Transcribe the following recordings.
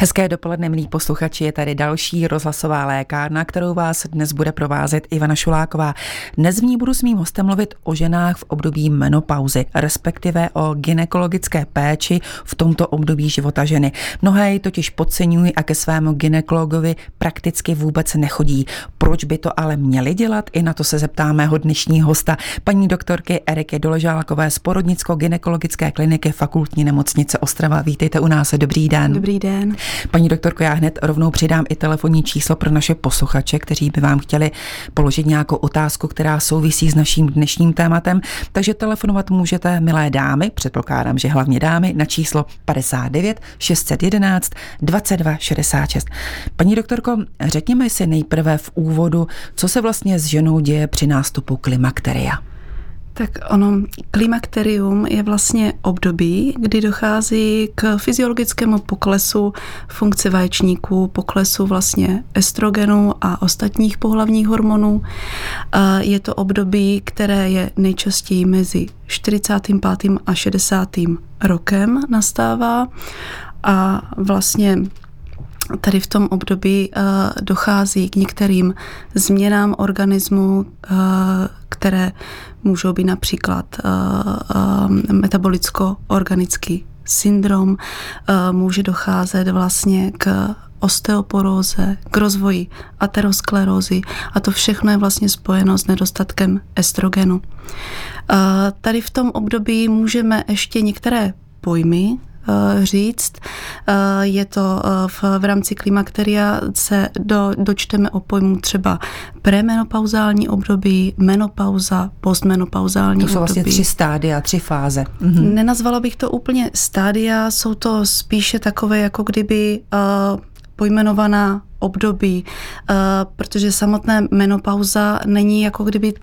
Hezké dopoledne, milí posluchači, je tady další rozhlasová lékárna, kterou vás dnes bude provázet Ivana Šuláková. Dnes v ní budu s mým hostem mluvit o ženách v období menopauzy, respektive o ginekologické péči v tomto období života ženy. Mnohé ji totiž podceňují a ke svému ginekologovi prakticky vůbec nechodí. Proč by to ale měli dělat? I na to se zeptá mého dnešního hosta, paní doktorky Eriky Doležálkové z Porodnicko-ginekologické kliniky fakultní nemocnice Ostrava. Vítejte u nás, dobrý den. Dobrý den. Paní doktorko, já hned rovnou přidám i telefonní číslo pro naše posluchače, kteří by vám chtěli položit nějakou otázku, která souvisí s naším dnešním tématem. Takže telefonovat můžete, milé dámy, předpokládám, že hlavně dámy, na číslo 59 611 22 66. Paní doktorko, řekněme si nejprve v úvodu, co se vlastně s ženou děje při nástupu klimakteria. Tak ono, klimakterium je vlastně období, kdy dochází k fyziologickému poklesu funkce vaječníků, poklesu vlastně estrogenu a ostatních pohlavních hormonů. Je to období, které je nejčastěji mezi 45. a 60. rokem nastává a vlastně tady v tom období uh, dochází k některým změnám organismu, uh, které můžou být například uh, uh, metabolicko-organický syndrom, uh, může docházet vlastně k osteoporóze, k rozvoji aterosklerózy a to všechno je vlastně spojeno s nedostatkem estrogenu. Tady v tom období můžeme ještě některé pojmy Eh, říct. Eh, je to eh, v, v rámci klimakteria se do, dočteme o pojmu třeba premenopauzální období, menopauza, postmenopauzální období. To jsou vlastně období. tři stádia, tři fáze. Mhm. Nenazvala bych to úplně stádia, jsou to spíše takové, jako kdyby uh, pojmenovaná období, protože samotné menopauza není jako kdyby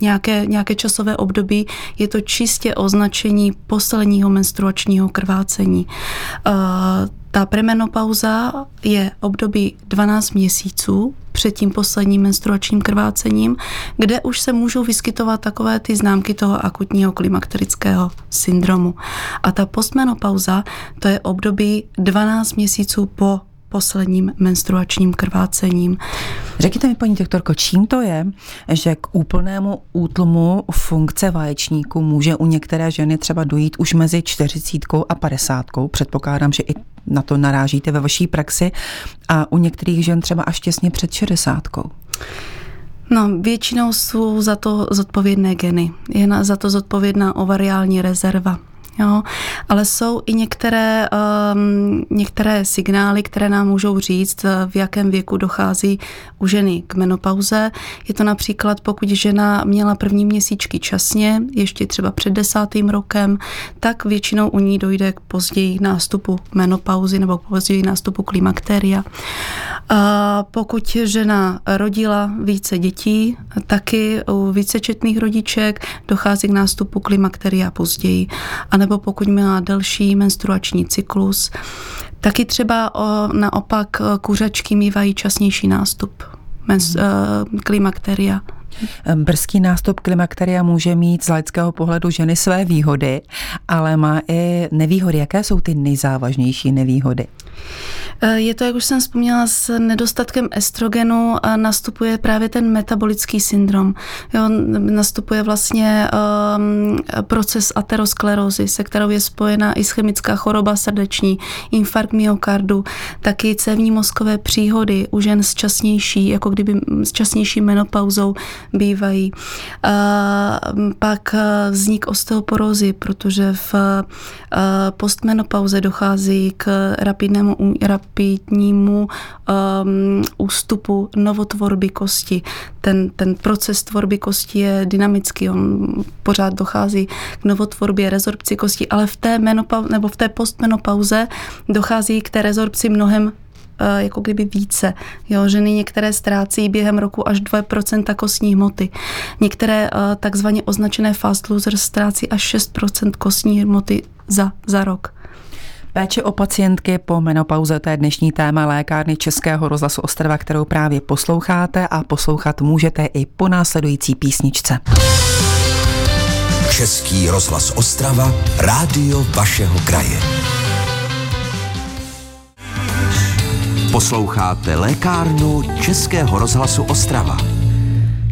nějaké, nějaké časové období, je to čistě označení posledního menstruačního krvácení. Uh, ta premenopauza je období 12 měsíců před tím posledním menstruačním krvácením, kde už se můžou vyskytovat takové ty známky toho akutního klimakterického syndromu. A ta postmenopauza, to je období 12 měsíců po posledním menstruačním krvácením. Řekněte mi, paní doktorko, čím to je, že k úplnému útlmu funkce vaječníku může u některé ženy třeba dojít už mezi 40 a 50. Předpokládám, že i na to narážíte ve vaší praxi a u některých žen třeba až těsně před 60. No, většinou jsou za to zodpovědné geny. Je na, za to zodpovědná ovariální rezerva. Jo, ale jsou i některé, um, některé signály, které nám můžou říct, v jakém věku dochází u ženy k menopauze. Je to například, pokud žena měla první měsíčky časně, ještě třeba před desátým rokem, tak většinou u ní dojde k později nástupu menopauzy nebo později nástupu klimakteria. A pokud žena rodila více dětí, taky u vícečetných rodiček dochází k nástupu klimakteria později. A nebo pokud měla delší menstruační cyklus, taky třeba o, naopak kuřačky mývají časnější nástup mens, hmm. klimakteria. Brzký nástup klimakteria může mít z laického pohledu ženy své výhody, ale má i nevýhody. Jaké jsou ty nejzávažnější nevýhody? Eh, je to, jak už jsem vzpomněla, s nedostatkem estrogenu nastupuje právě ten metabolický syndrom. Jo, nastupuje vlastně um, proces aterosklerózy, se kterou je spojena ischemická choroba srdeční, infarkt myokardu, taky cévní mozkové příhody u žen s časnější, jako kdyby s časnější menopauzou bývají. A pak eh, vznik osteoporózy, protože v eh, postmenopauze dochází k rapidnému, rapidnímu um, ústupu novotvorby kosti. Ten, ten proces tvorby kosti je dynamický, on pořád dochází k novotvorbě rezorpci kosti, ale v té, menopau- nebo v té postmenopauze dochází k té rezorpci mnohem Eh, jako kdyby více. Jo, ženy některé ztrácí během roku až 2% kostní hmoty. Některé eh, takzvaně označené fast losers ztrácí až 6% kostní hmoty za, za rok. Péče o pacientky po menopauze, to je dnešní téma lékárny Českého rozhlasu Ostrava, kterou právě posloucháte a poslouchat můžete i po následující písničce. Český rozhlas Ostrava, rádio vašeho kraje. Posloucháte lékárnu Českého rozhlasu Ostrava.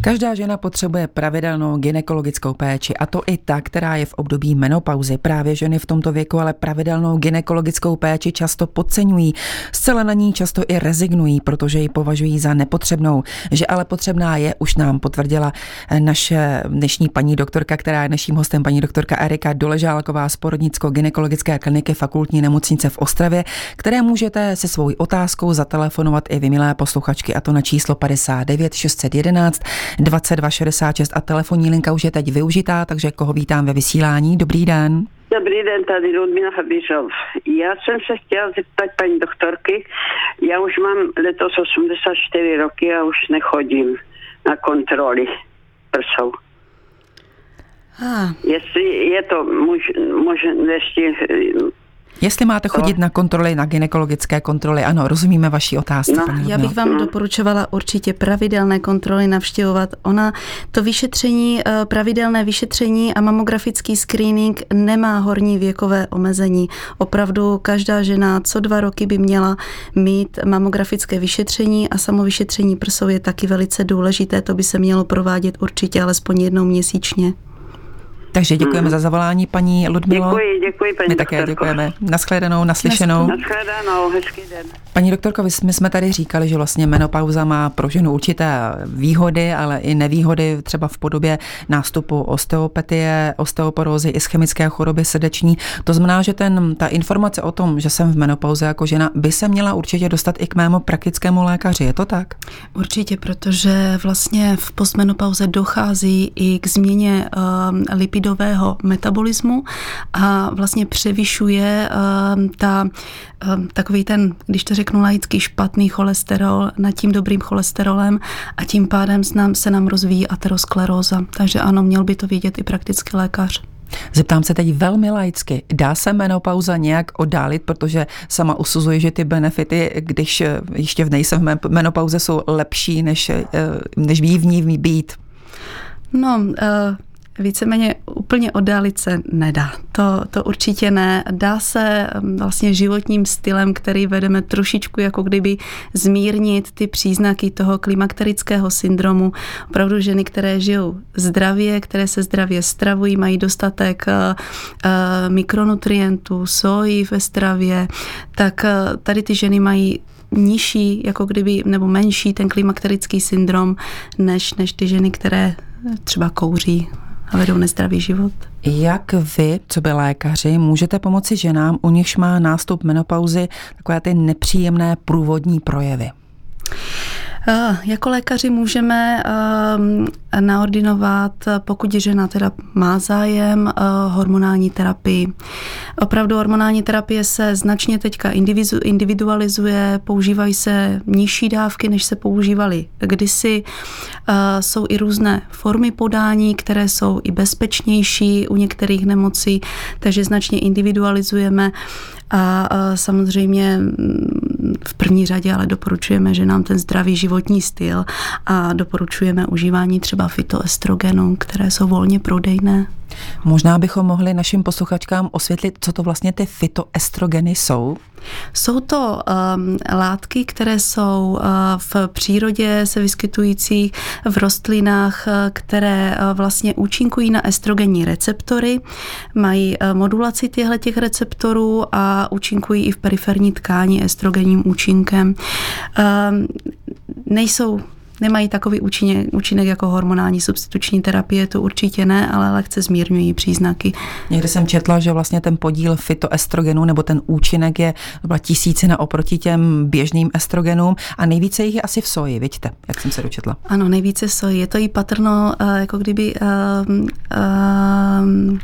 Každá žena potřebuje pravidelnou ginekologickou péči a to i ta, která je v období menopauzy. Právě ženy v tomto věku ale pravidelnou ginekologickou péči často podceňují. Zcela na ní často i rezignují, protože ji považují za nepotřebnou. Že ale potřebná je, už nám potvrdila naše dnešní paní doktorka, která je naším hostem, paní doktorka Erika Doležálková z porodnicko-gynekologické kliniky fakultní nemocnice v Ostravě, které můžete se svou otázkou zatelefonovat i vy, milé posluchačky, a to na číslo 59 611 2266 a telefonní linka už je teď využitá, takže koho vítám ve vysílání. Dobrý den. Dobrý den, tady Ludmila Habižov. Já jsem se chtěla zeptat paní doktorky, já už mám letos 84 roky a už nechodím na kontroly prsou. Ah. Jestli je to možné ještě Jestli máte chodit na kontroly, na ginekologické kontroly, ano, rozumíme vaší otázce. No, já bych vám doporučovala určitě pravidelné kontroly navštěvovat. Ona, to vyšetření, eh, pravidelné vyšetření a mamografický screening nemá horní věkové omezení. Opravdu každá žena co dva roky by měla mít mamografické vyšetření a samo vyšetření prsou je taky velice důležité. To by se mělo provádět určitě alespoň jednou měsíčně. Takže děkujeme hmm. za zavolání, paní Ludmilo. Děkuji, děkuji, paní My také děkujeme. Naschledanou, naslyšenou. Naschledanou, hezký den. Paní doktorko, my jsme tady říkali, že vlastně menopauza má pro ženu určité výhody, ale i nevýhody, třeba v podobě nástupu osteopatie, osteoporózy, ischemické choroby srdeční. To znamená, že ten, ta informace o tom, že jsem v menopauze jako žena, by se měla určitě dostat i k mému praktickému lékaři. Je to tak? Určitě, protože vlastně v postmenopauze dochází i k změně uh, lipidového metabolismu a vlastně převyšuje uh, ta, uh, takový ten, když to řeknu laicky, špatný cholesterol nad tím dobrým cholesterolem a tím pádem se nám rozvíjí ateroskleróza. Takže ano, měl by to vědět i praktický lékař. Zeptám se teď velmi laicky. Dá se menopauza nějak oddálit, protože sama usuzuji, že ty benefity, když ještě v nejsem v menopauze, jsou lepší, než, eh, než v ní být? No, uh víceméně úplně oddálit se nedá. To, to určitě ne. Dá se mm, vlastně životním stylem, který vedeme trošičku jako kdyby zmírnit ty příznaky toho klimakterického syndromu. Opravdu ženy, které žijou zdravě, které se zdravě stravují, mají dostatek uh, mikronutrientů, soji ve stravě, tak uh, tady ty ženy mají nižší, jako kdyby, nebo menší ten klimakterický syndrom, než, než ty ženy, které třeba kouří a vedou nezdravý život. Jak vy, co by lékaři, můžete pomoci ženám, u nichž má nástup menopauzy takové ty nepříjemné průvodní projevy? Eh, jako lékaři můžeme eh, naordinovat, pokud žena teda má zájem, eh, hormonální terapii. Opravdu hormonální terapie se značně teďka individualizuje, používají se nižší dávky, než se používaly kdysi. Jsou i různé formy podání, které jsou i bezpečnější u některých nemocí, takže značně individualizujeme a samozřejmě v první řadě ale doporučujeme, že nám ten zdravý životní styl a doporučujeme užívání třeba fitoestrogenů, které jsou volně prodejné. Možná bychom mohli našim posluchačkám osvětlit, co to vlastně ty fitoestrogeny jsou. Jsou to um, látky, které jsou uh, v přírodě se vyskytující v rostlinách, uh, které uh, vlastně účinkují na estrogenní receptory, mají uh, modulaci těchto těch receptorů a účinkují i v periferní tkáni estrogenním účinkem. Um, nejsou nemají takový účinek, účinek jako hormonální substituční terapie, to určitě ne, ale lehce zmírňují příznaky. Někdy jsem četla, že vlastně ten podíl fitoestrogenu nebo ten účinek je byla tisícina oproti těm běžným estrogenům a nejvíce jich je asi v soji, vidíte, jak jsem se dočetla. Ano, nejvíce soji. Je to i patrno, eh, jako kdyby uh, uh,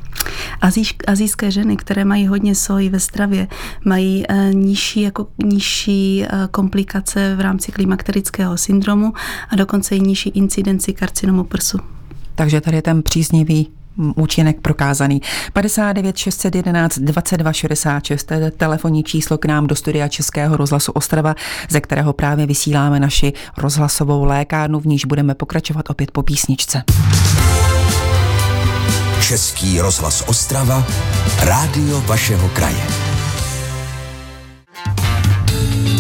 azijské ženy, které mají hodně soji ve stravě, mají uh, nižší, jako, nižší uh, komplikace v rámci klimakterického syndromu a dokonce i nižší incidenci karcinomu prsu. Takže tady je ten příznivý účinek prokázaný. 59 611 22 66, to je telefonní číslo k nám do studia Českého rozhlasu Ostrava, ze kterého právě vysíláme naši rozhlasovou lékárnu, v níž budeme pokračovat opět po písničce. Český rozhlas Ostrava, rádio vašeho kraje.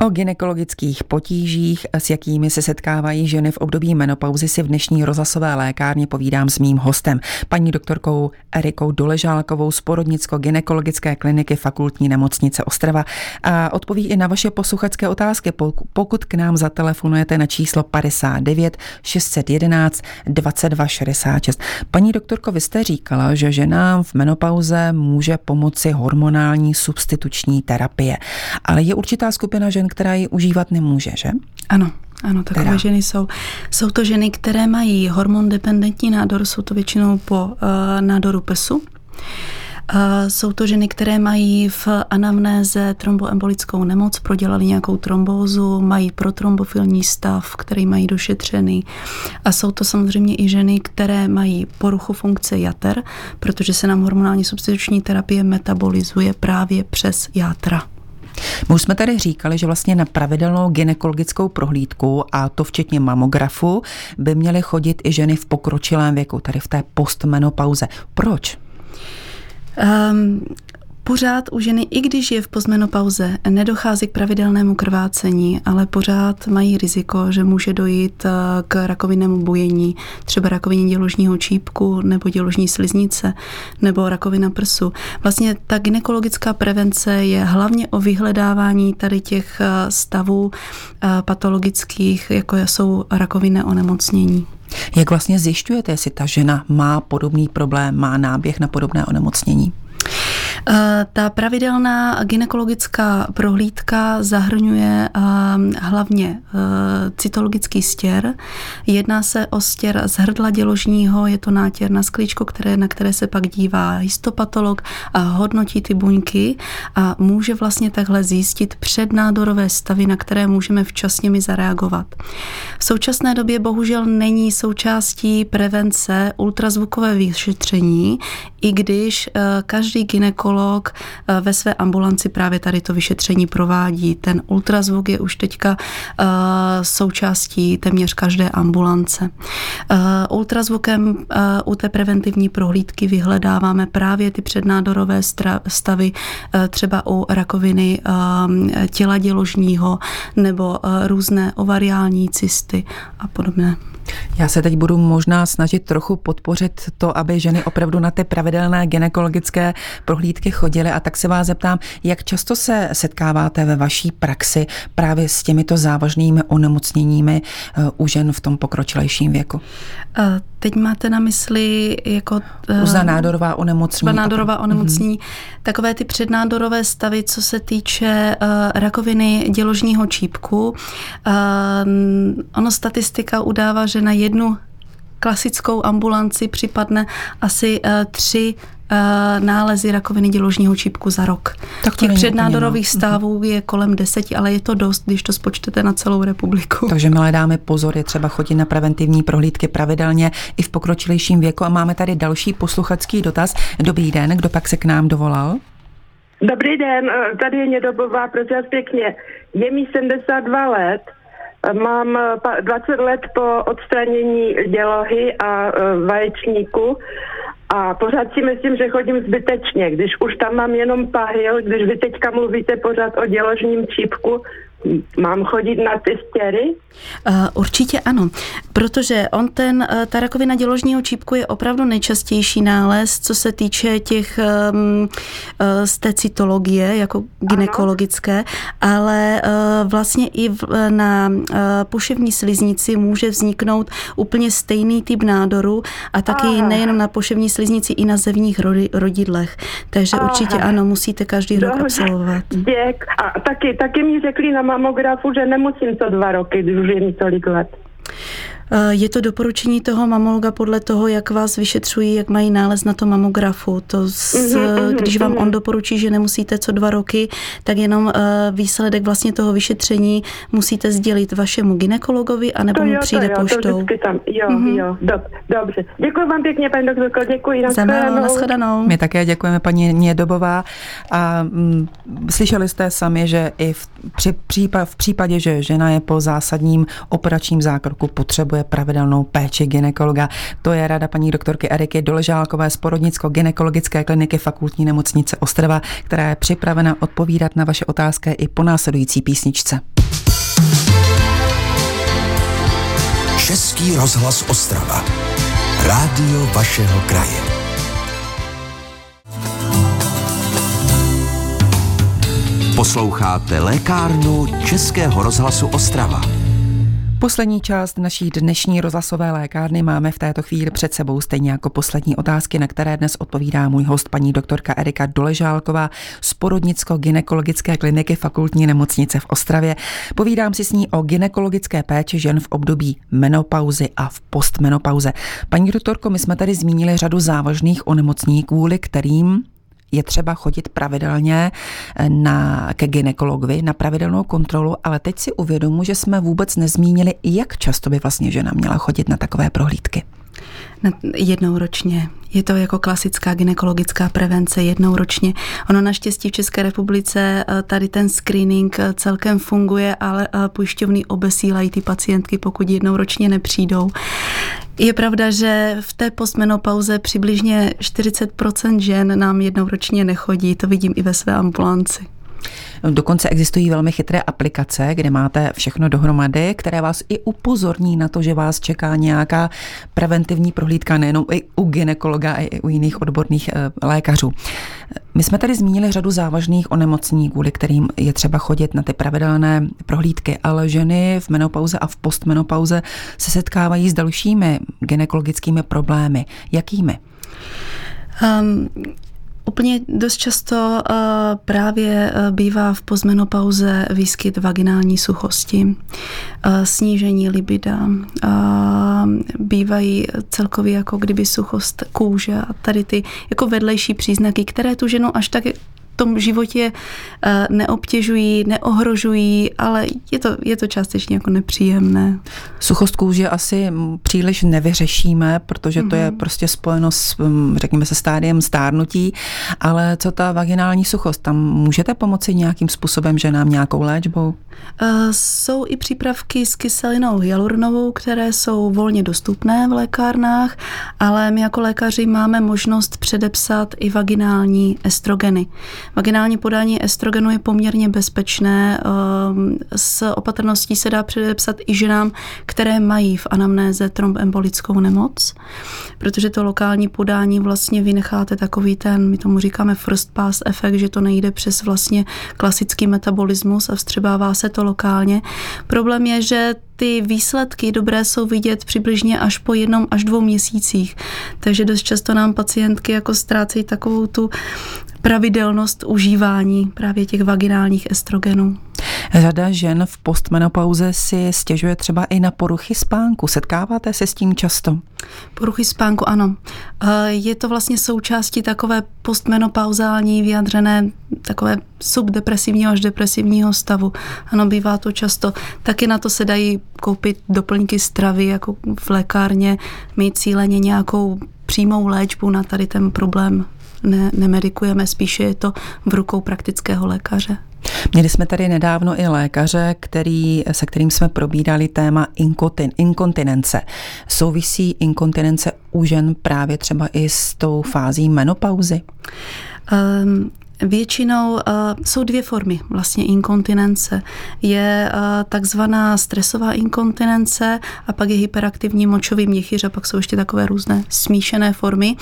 O ginekologických potížích, s jakými se setkávají ženy v období menopauzy, si v dnešní rozhlasové lékárně povídám s mým hostem, paní doktorkou Erikou Doležálkovou z porodnicko-ginekologické kliniky fakultní nemocnice Ostrava. A odpoví i na vaše posluchačské otázky, pokud k nám zatelefonujete na číslo 59 611 2266. Paní doktorko, vy jste říkala, že ženám v menopauze může pomoci hormonální substituční terapie, ale je určitá skupina žen, která ji užívat nemůže, že? Ano, ano, takové teda. ženy jsou. Jsou to ženy, které mají hormon dependentní nádor, jsou to většinou po uh, nádoru prsu. Jsou to ženy, které mají v anamnéze tromboembolickou nemoc, prodělali nějakou trombózu, mají protrombofilní stav, který mají došetřený. A jsou to samozřejmě i ženy, které mají poruchu funkce jater, protože se nám hormonální substituční terapie metabolizuje právě přes játra. My už jsme tady říkali, že vlastně na pravidelnou ginekologickou prohlídku, a to včetně mamografu, by měly chodit i ženy v pokročilém věku, tady v té postmenopauze. Proč? Um, pořád u ženy, i když je v postmenopauze, nedochází k pravidelnému krvácení, ale pořád mají riziko, že může dojít eh, k rakovinnému bujení, třeba rakovině děložního čípku nebo děložní sliznice nebo rakovina prsu. Vlastně ta ginekologická prevence je hlavně o vyhledávání tady těch eh, stavů eh, patologických, jako jsou rakovinné onemocnění. Jak vlastně zjišťujete, jestli ta žena má podobný problém, má náběh na podobné onemocnění? Eh, ta pravidelná ginekologická prohlídka zahrnuje ehm, hlavně eh, cytologický stěr. Jedná se o stěr z hrdla děložního, je to nátěr na sklíčko, které, na které se pak dívá histopatolog a hodnotí ty buňky a může vlastně takhle zjistit přednádorové stavy, na které můžeme včasně mi zareagovat. V současné době bohužel není součástí prevence ultrazvukové vyšetření, i když eh, každý ginekolog eh, ve své ambulanci právě tady to vyšetření provádí. Ten ultrazvuk je už teďka eh, součástí téměř každé ambulance. Ultrazvukem u té preventivní prohlídky vyhledáváme právě ty přednádorové stavy, třeba u rakoviny těla děložního nebo různé ovariální cysty a podobné. Já se teď budu možná snažit trochu podpořit to, aby ženy opravdu na ty pravidelné ginekologické prohlídky chodily a tak se vás zeptám, jak často se setkáváte ve vaší praxi právě s těmito závažnými onemocněními eh, u žen v tom pokročilejším věku? Eh, teď máte na mysli jako... Různá nádorová onemocnění. Třeba nádorová onemocnění. Mm-hmm. Takové ty přednádorové stavy, co se týče uh, rakoviny děložního čípku. Uh, ono statistika udává, že na jednu klasickou ambulanci připadne asi uh, tři uh, nálezy rakoviny děložního čípku za rok. Tak Těch přednádorových mhm. stavů je kolem deseti, ale je to dost, když to spočtete na celou republiku. Takže milé dáme pozor, je třeba chodit na preventivní prohlídky pravidelně i v pokročilejším věku. A máme tady další posluchačský dotaz. Dobrý den, kdo pak se k nám dovolal? Dobrý den, eh, tady je Nědobová, prosím pěkně. Je mi 72 let, Mám 20 let po odstranění dělohy a vaječníku a pořád si myslím, že chodím zbytečně. Když už tam mám jenom pahil, když vy teďka mluvíte pořád o děložním čípku, Mám chodit na ty stěry? Uh, určitě ano, protože on ten, uh, ta rakovina děložního čípku je opravdu nejčastější nález, co se týče těch um, uh, z té cytologie, jako ginekologické, ano. ale uh, vlastně i v, na uh, poševní sliznici může vzniknout úplně stejný typ nádoru a taky Aha. nejenom na poševní sliznici, i na zevních rodi, rodidlech. Takže Aha. určitě ano, musíte každý rok absolvovat. Děk. A taky, taky mi řekli na mamografu, že nemusím to dva roky, když už je mi tolik let. Eh, je to doporučení toho mamologa podle toho, jak vás vyšetřují, jak mají nález na tom mamografu. To s, mm-hmm, když vám mm-hmm. on doporučí, že nemusíte co dva roky, tak jenom eh, výsledek vlastně toho vyšetření musíte sdělit vašemu ginekologovi, anebo mu přijde to jo, poštou. To tam. Jo, mm-hmm. jo, dob, dobře. Děkuji vám pěkně, paní doktorko, děkuji. Nashledanou. My také děkujeme, paní Nědobová. A m, mm, slyšeli jste sami, že i v, při, případ, v případě, že žena je po zásadním operačním zákroku, potřebuje potřebuje pravidelnou péči ginekologa. To je rada paní doktorky Eriky Doležálkové z porodnicko-ginekologické kliniky fakultní nemocnice Ostrava, která je připravena odpovídat na vaše otázky i po následující písničce. Český rozhlas Ostrava. Rádio vašeho kraje. Posloucháte lékárnu Českého rozhlasu Ostrava. Poslední část naší dnešní rozhlasové lékárny máme v této chvíli před sebou, stejně jako poslední otázky, na které dnes odpovídá můj host, paní doktorka Erika Doležálková z Porodnicko-ginekologické kliniky fakultní nemocnice v Ostravě. Povídám si s ní o ginekologické péči žen v období menopauzy a v postmenopauze. Paní doktorko, my jsme tady zmínili řadu závažných onemocnění, kvůli kterým je třeba chodit pravidelně eh, na, ke ginekologovi na pravidelnou kontrolu, ale teď si uvědomu, že jsme vůbec nezmínili, jak často by vlastně žena měla chodit na takové prohlídky. Jednou ročně. Je to jako klasická ginekologická prevence jednou ročně. Ono naštěstí v České republice eh, tady ten screening eh, celkem funguje, ale pojišťovny obesílají ty pacientky, pokud jednou ročně nepřijdou. Je pravda, že v té postmenopauze přibližně 40% žen nám jednou ročně nechodí, to vidím i ve své ambulanci. Dokonce existují velmi chytré aplikace, kde máte všechno dohromady, které vás i upozorní na to, že vás čeká nějaká preventivní prohlídka nejenom i u ginekologa, i u jiných odborných eh, lékařů. My jsme tady zmínili řadu závažných onemocnění, kvůli kterým je třeba chodit na ty pravidelné prohlídky, ale ženy v menopauze a v postmenopauze se setkávají s dalšími ginekologickými problémy. Jakými? Um, Úplně dost často uh, právě uh, bývá v pozmenopauze výskyt vaginální suchosti, uh, snížení libida, bývají celkově jako kdyby suchost kůže a tady ty jako vedlejší příznaky, které tu ženu až tak tom životě eh, neobtěžují, neohrožují, ale je to, je to částečně jako nepříjemné. Suchost kůže asi příliš nevyřešíme, protože to je mhm. prostě spojeno s, řekněme se, stádiem stárnutí, ale co ta vaginální suchost, tam můžete pomoci nějakým způsobem, že nám nějakou léčbou? Eh, jsou i přípravky s kyselinou hyaluronovou, které jsou volně dostupné v lékárnách, ale my jako lékaři máme možnost předepsat i vaginální estrogeny. Vaginální podání estrogenu je poměrně bezpečné. Ehm, s opatrností se dá předepsat i ženám, které mají v anamnéze trombembolickou nemoc, protože to lokální podání vlastně vynecháte takový ten, my tomu říkáme first pass efekt, že to nejde přes vlastně klasický metabolismus a vstřebává se to lokálně. Problém je, že ty výsledky dobré jsou vidět přibližně až po jednom až dvou měsících. Takže dost často nám pacientky jako ztrácejí takovou tu pravidelnost užívání právě těch vaginálních estrogenů. Řada žen v postmenopauze si stěžuje třeba i na poruchy spánku. Setkáváte se s tím často? Poruchy spánku, ano. Je to vlastně součástí takové postmenopauzální vyjadřené takové subdepresivního až depresivního stavu. Ano, bývá to často. Taky na to se dají koupit doplňky stravy, jako v lékárně, mít cíleně nějakou přímou léčbu na tady ten problém ne, nemedikujeme, spíše je to v rukou praktického lékaře. Měli jsme tady nedávno i lékaře, který, se kterým jsme probírali téma inkontin, inkontinence. Souvisí inkontinence u žen právě třeba i s tou fází menopauzy? Um, Většinou uh, jsou dvě formy vlastně inkontinence. Je uh, takzvaná stresová inkontinence a pak je hyperaktivní močový měchyř a pak jsou ještě takové různé smíšené formy.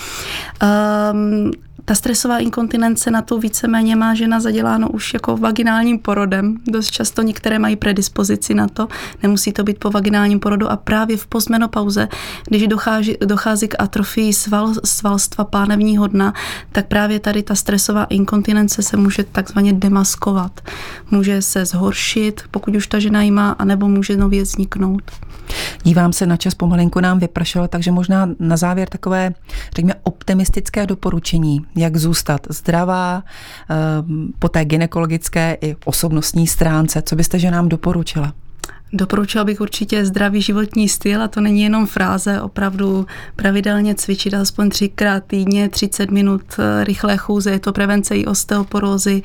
Um, ta stresová inkontinence na to víceméně má žena zaděláno už jako vaginálním porodem. Dost často některé mají predispozici na to, nemusí to být po vaginálním porodu a právě v postmenopauze, když dochází, dochází k atrofii sval, svalstva pánevního dna, tak právě tady ta stresová inkontinence se může takzvaně demaskovat. Může se zhoršit, pokud už ta žena ji má, anebo může nově vzniknout. Dívám se na čas, pomalinku nám vypršel, takže možná na závěr takové, řekněme, optimistické doporučení, jak zůstat zdravá ehm, po té gynekologické i osobnostní stránce. Co byste že nám doporučila? Doporučila bych určitě zdravý životní styl a to není jenom fráze, opravdu pravidelně cvičit aspoň třikrát týdně, 30 minut eh, rychlé chůze, je to prevence i osteoporózy,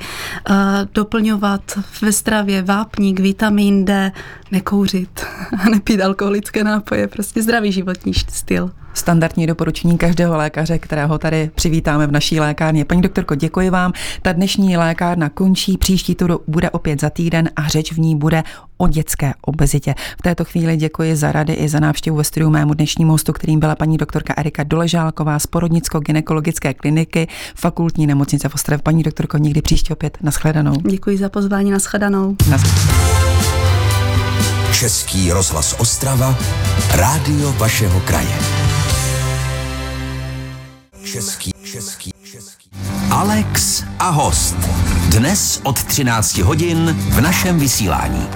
eh, doplňovat ve stravě vápník, vitamin D, nekouřit a nepít alkoholické nápoje, prostě zdravý životní styl. Standardní doporučení každého lékaře, kterého tady přivítáme v naší lékárně. Paní doktorko, děkuji vám. Ta dnešní lékárna končí, příští tur bude opět za týden a řeč v ní bude o dětské obezitě. V této chvíli děkuji za rady i za návštěvu ve studiu mému dnešnímu hostu, kterým byla paní doktorka Erika Doležálková z Porodnicko-gynekologické kliniky fakultní nemocnice v Ostravě. Paní doktorko, nikdy příště opět nashledanou. Děkuji za pozvání, nashledanou. Český rozhlas Ostrava, rádio vašeho kraje. Český, český, český. Alex a host. Dnes od 13 hodin v našem vysílání.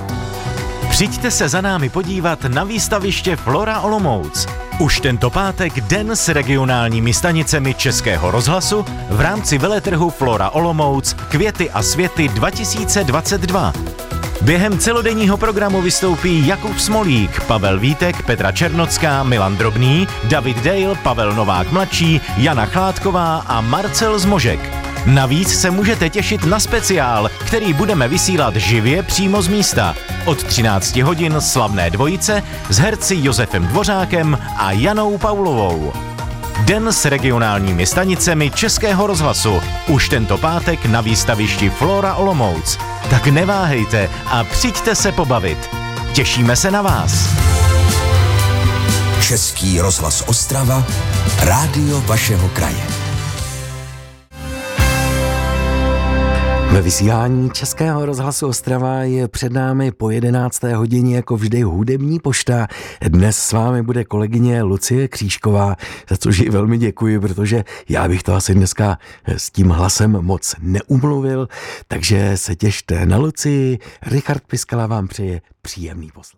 Přijďte se za námi podívat na výstaviště Flora Olomouc. Už tento pátek den s regionálními stanicemi Českého rozhlasu v rámci veletrhu Flora Olomouc Květy a světy 2022. Během celodenního programu vystoupí Jakub Smolík, Pavel Vítek, Petra Černocká, Milan Drobný, David Dale, Pavel Novák mladší, Jana Chládková a Marcel Zmožek. Navíc se můžete těšit na speciál, který budeme vysílat živě přímo z místa. Od 13 hodin slavné dvojice s herci Josefem Dvořákem a Janou Paulovou. Den s regionálními stanicemi Českého rozhlasu. Už tento pátek na výstavišti Flora Olomouc. Tak neváhejte a přijďte se pobavit. Těšíme se na vás. Český rozhlas Ostrava, rádio vašeho kraje. Ve vysílání Českého rozhlasu Ostrava je před námi po 11. hodině jako vždy hudební pošta. Dnes s vámi bude kolegyně Lucie Křížková, za což ji velmi děkuji, protože já bych to asi dneska s tím hlasem moc neumluvil, takže se těšte na Lucii. Richard Piskala vám přeje příjemný poslech.